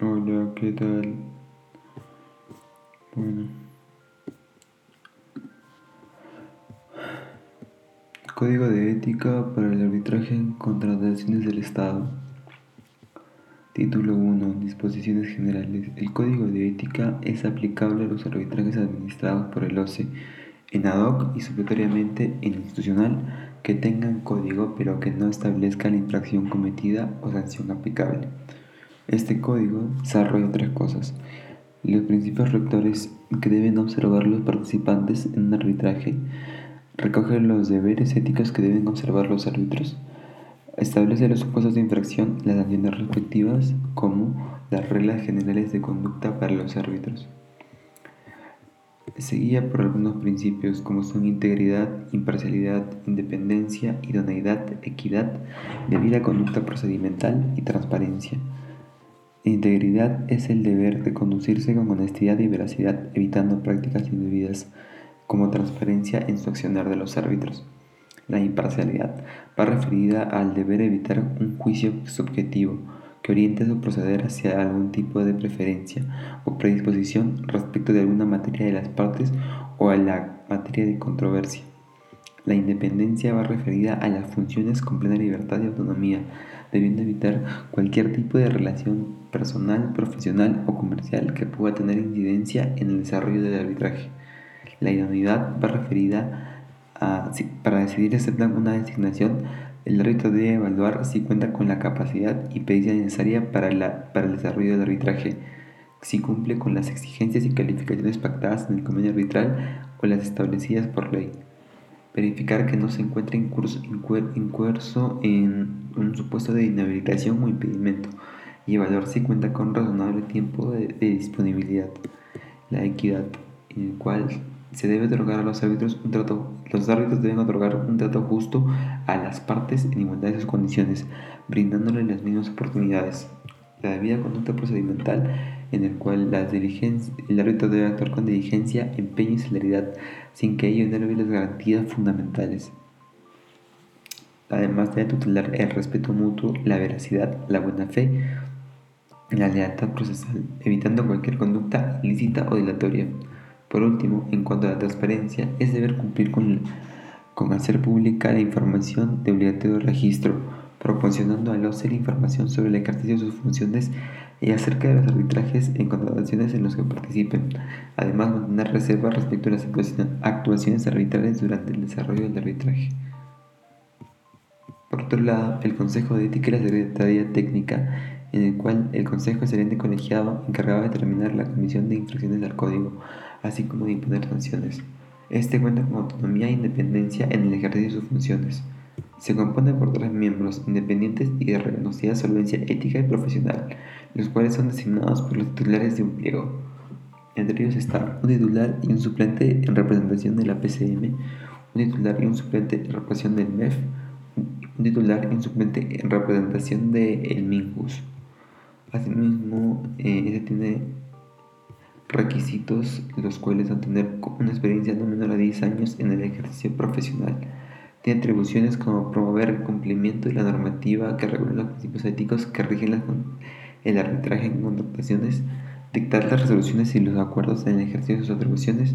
Hola, ¿qué tal? Bueno. Código de ética para el arbitraje en contrataciones del Estado. Título 1. Disposiciones generales. El código de ética es aplicable a los arbitrajes administrados por el OCE en ad hoc y supletoriamente en institucional que tengan código pero que no establezca la infracción cometida o sanción aplicable. Este código desarrolla tres cosas. Los principios rectores que deben observar los participantes en un arbitraje. Recoge los deberes éticos que deben observar los árbitros. Establece los supuestos de infracción, las sanciones respectivas, como las reglas generales de conducta para los árbitros. Se guía por algunos principios como son integridad, imparcialidad, independencia, idoneidad, equidad, debida conducta procedimental y transparencia. Integridad es el deber de conducirse con honestidad y veracidad, evitando prácticas indebidas, como transparencia en su accionar de los árbitros. La imparcialidad va referida al deber evitar un juicio subjetivo que oriente su proceder hacia algún tipo de preferencia o predisposición respecto de alguna materia de las partes o a la materia de controversia. La independencia va referida a las funciones con plena libertad y autonomía, debiendo evitar cualquier tipo de relación personal, profesional o comercial que pueda tener incidencia en el desarrollo del arbitraje. La idoneidad va referida a si para decidir aceptar una designación, el árbitro debe evaluar si cuenta con la capacidad y pericia necesaria para, la, para el desarrollo del arbitraje, si cumple con las exigencias y calificaciones pactadas en el convenio arbitral o las establecidas por ley verificar que no se encuentre incurso, incurso en un supuesto de inhabilitación o impedimento y evaluar si cuenta con razonable tiempo de, disponibilidad. La equidad, en el cual se debe otorgar a los árbitros un trato, los árbitros deben otorgar un trato justo a las partes en igualdad de sus condiciones, brindándoles las mismas oportunidades. La debida conducta procedimental en el cual el árbitro debe actuar con diligencia, empeño y celeridad, sin que ello enerve las garantías fundamentales. Además debe tutelar el respeto mutuo, la veracidad, la buena fe, la lealtad procesal, evitando cualquier conducta ilícita o dilatoria. Por último, en cuanto a la transparencia, es deber cumplir con, con hacer pública la información de obligatorio registro, proporcionando al OCE la información sobre el ejercicio de sus funciones y acerca de los arbitrajes en contrataciones en los que participen. Además, mantener reservas respecto a las actuaciones arbitrales durante el desarrollo del arbitraje. Por otro lado, el Consejo de Ética y la Secretaría Técnica, en el cual el Consejo es el ente colegiado encargado de determinar la comisión de infracciones al código, así como de imponer sanciones. Este cuenta con autonomía e independencia en el ejercicio de sus funciones. Se compone por tres miembros independientes y de reconocida solvencia ética y profesional, los cuales son designados por los titulares de un pliego. Entre ellos están un titular y un suplente en representación de la PCM, un titular y un suplente en representación del MEF, un titular y un suplente en representación del de MINJUS. Asimismo, eh, se tiene requisitos los cuales a tener una experiencia no menor a 10 años en el ejercicio profesional tiene atribuciones como promover el cumplimiento de la normativa que regula los principios éticos que rigen el arbitraje en contrataciones, dictar las resoluciones y los acuerdos en el ejercicio de sus atribuciones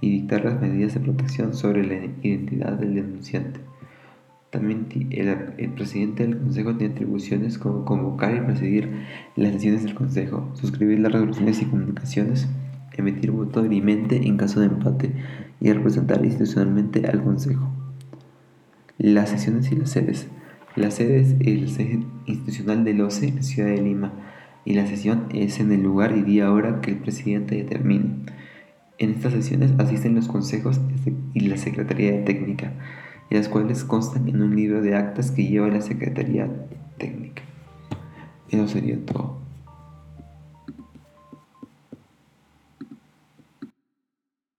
y dictar las medidas de protección sobre la identidad del denunciante. También el, presidente del Consejo tiene atribuciones como convocar y presidir las sesiones del Consejo, suscribir las resoluciones y comunicaciones, emitir voto dirimente en caso de empate y representar institucionalmente al Consejo. Las sesiones y las sedes. La sede es el institucional del OCE en la ciudad de Lima y la sesión es en el lugar y día hora que el presidente determine. En estas sesiones asisten los consejos y la Secretaría de Técnica, y las cuales constan en un libro de actas que lleva la Secretaría Técnica. Eso sería todo.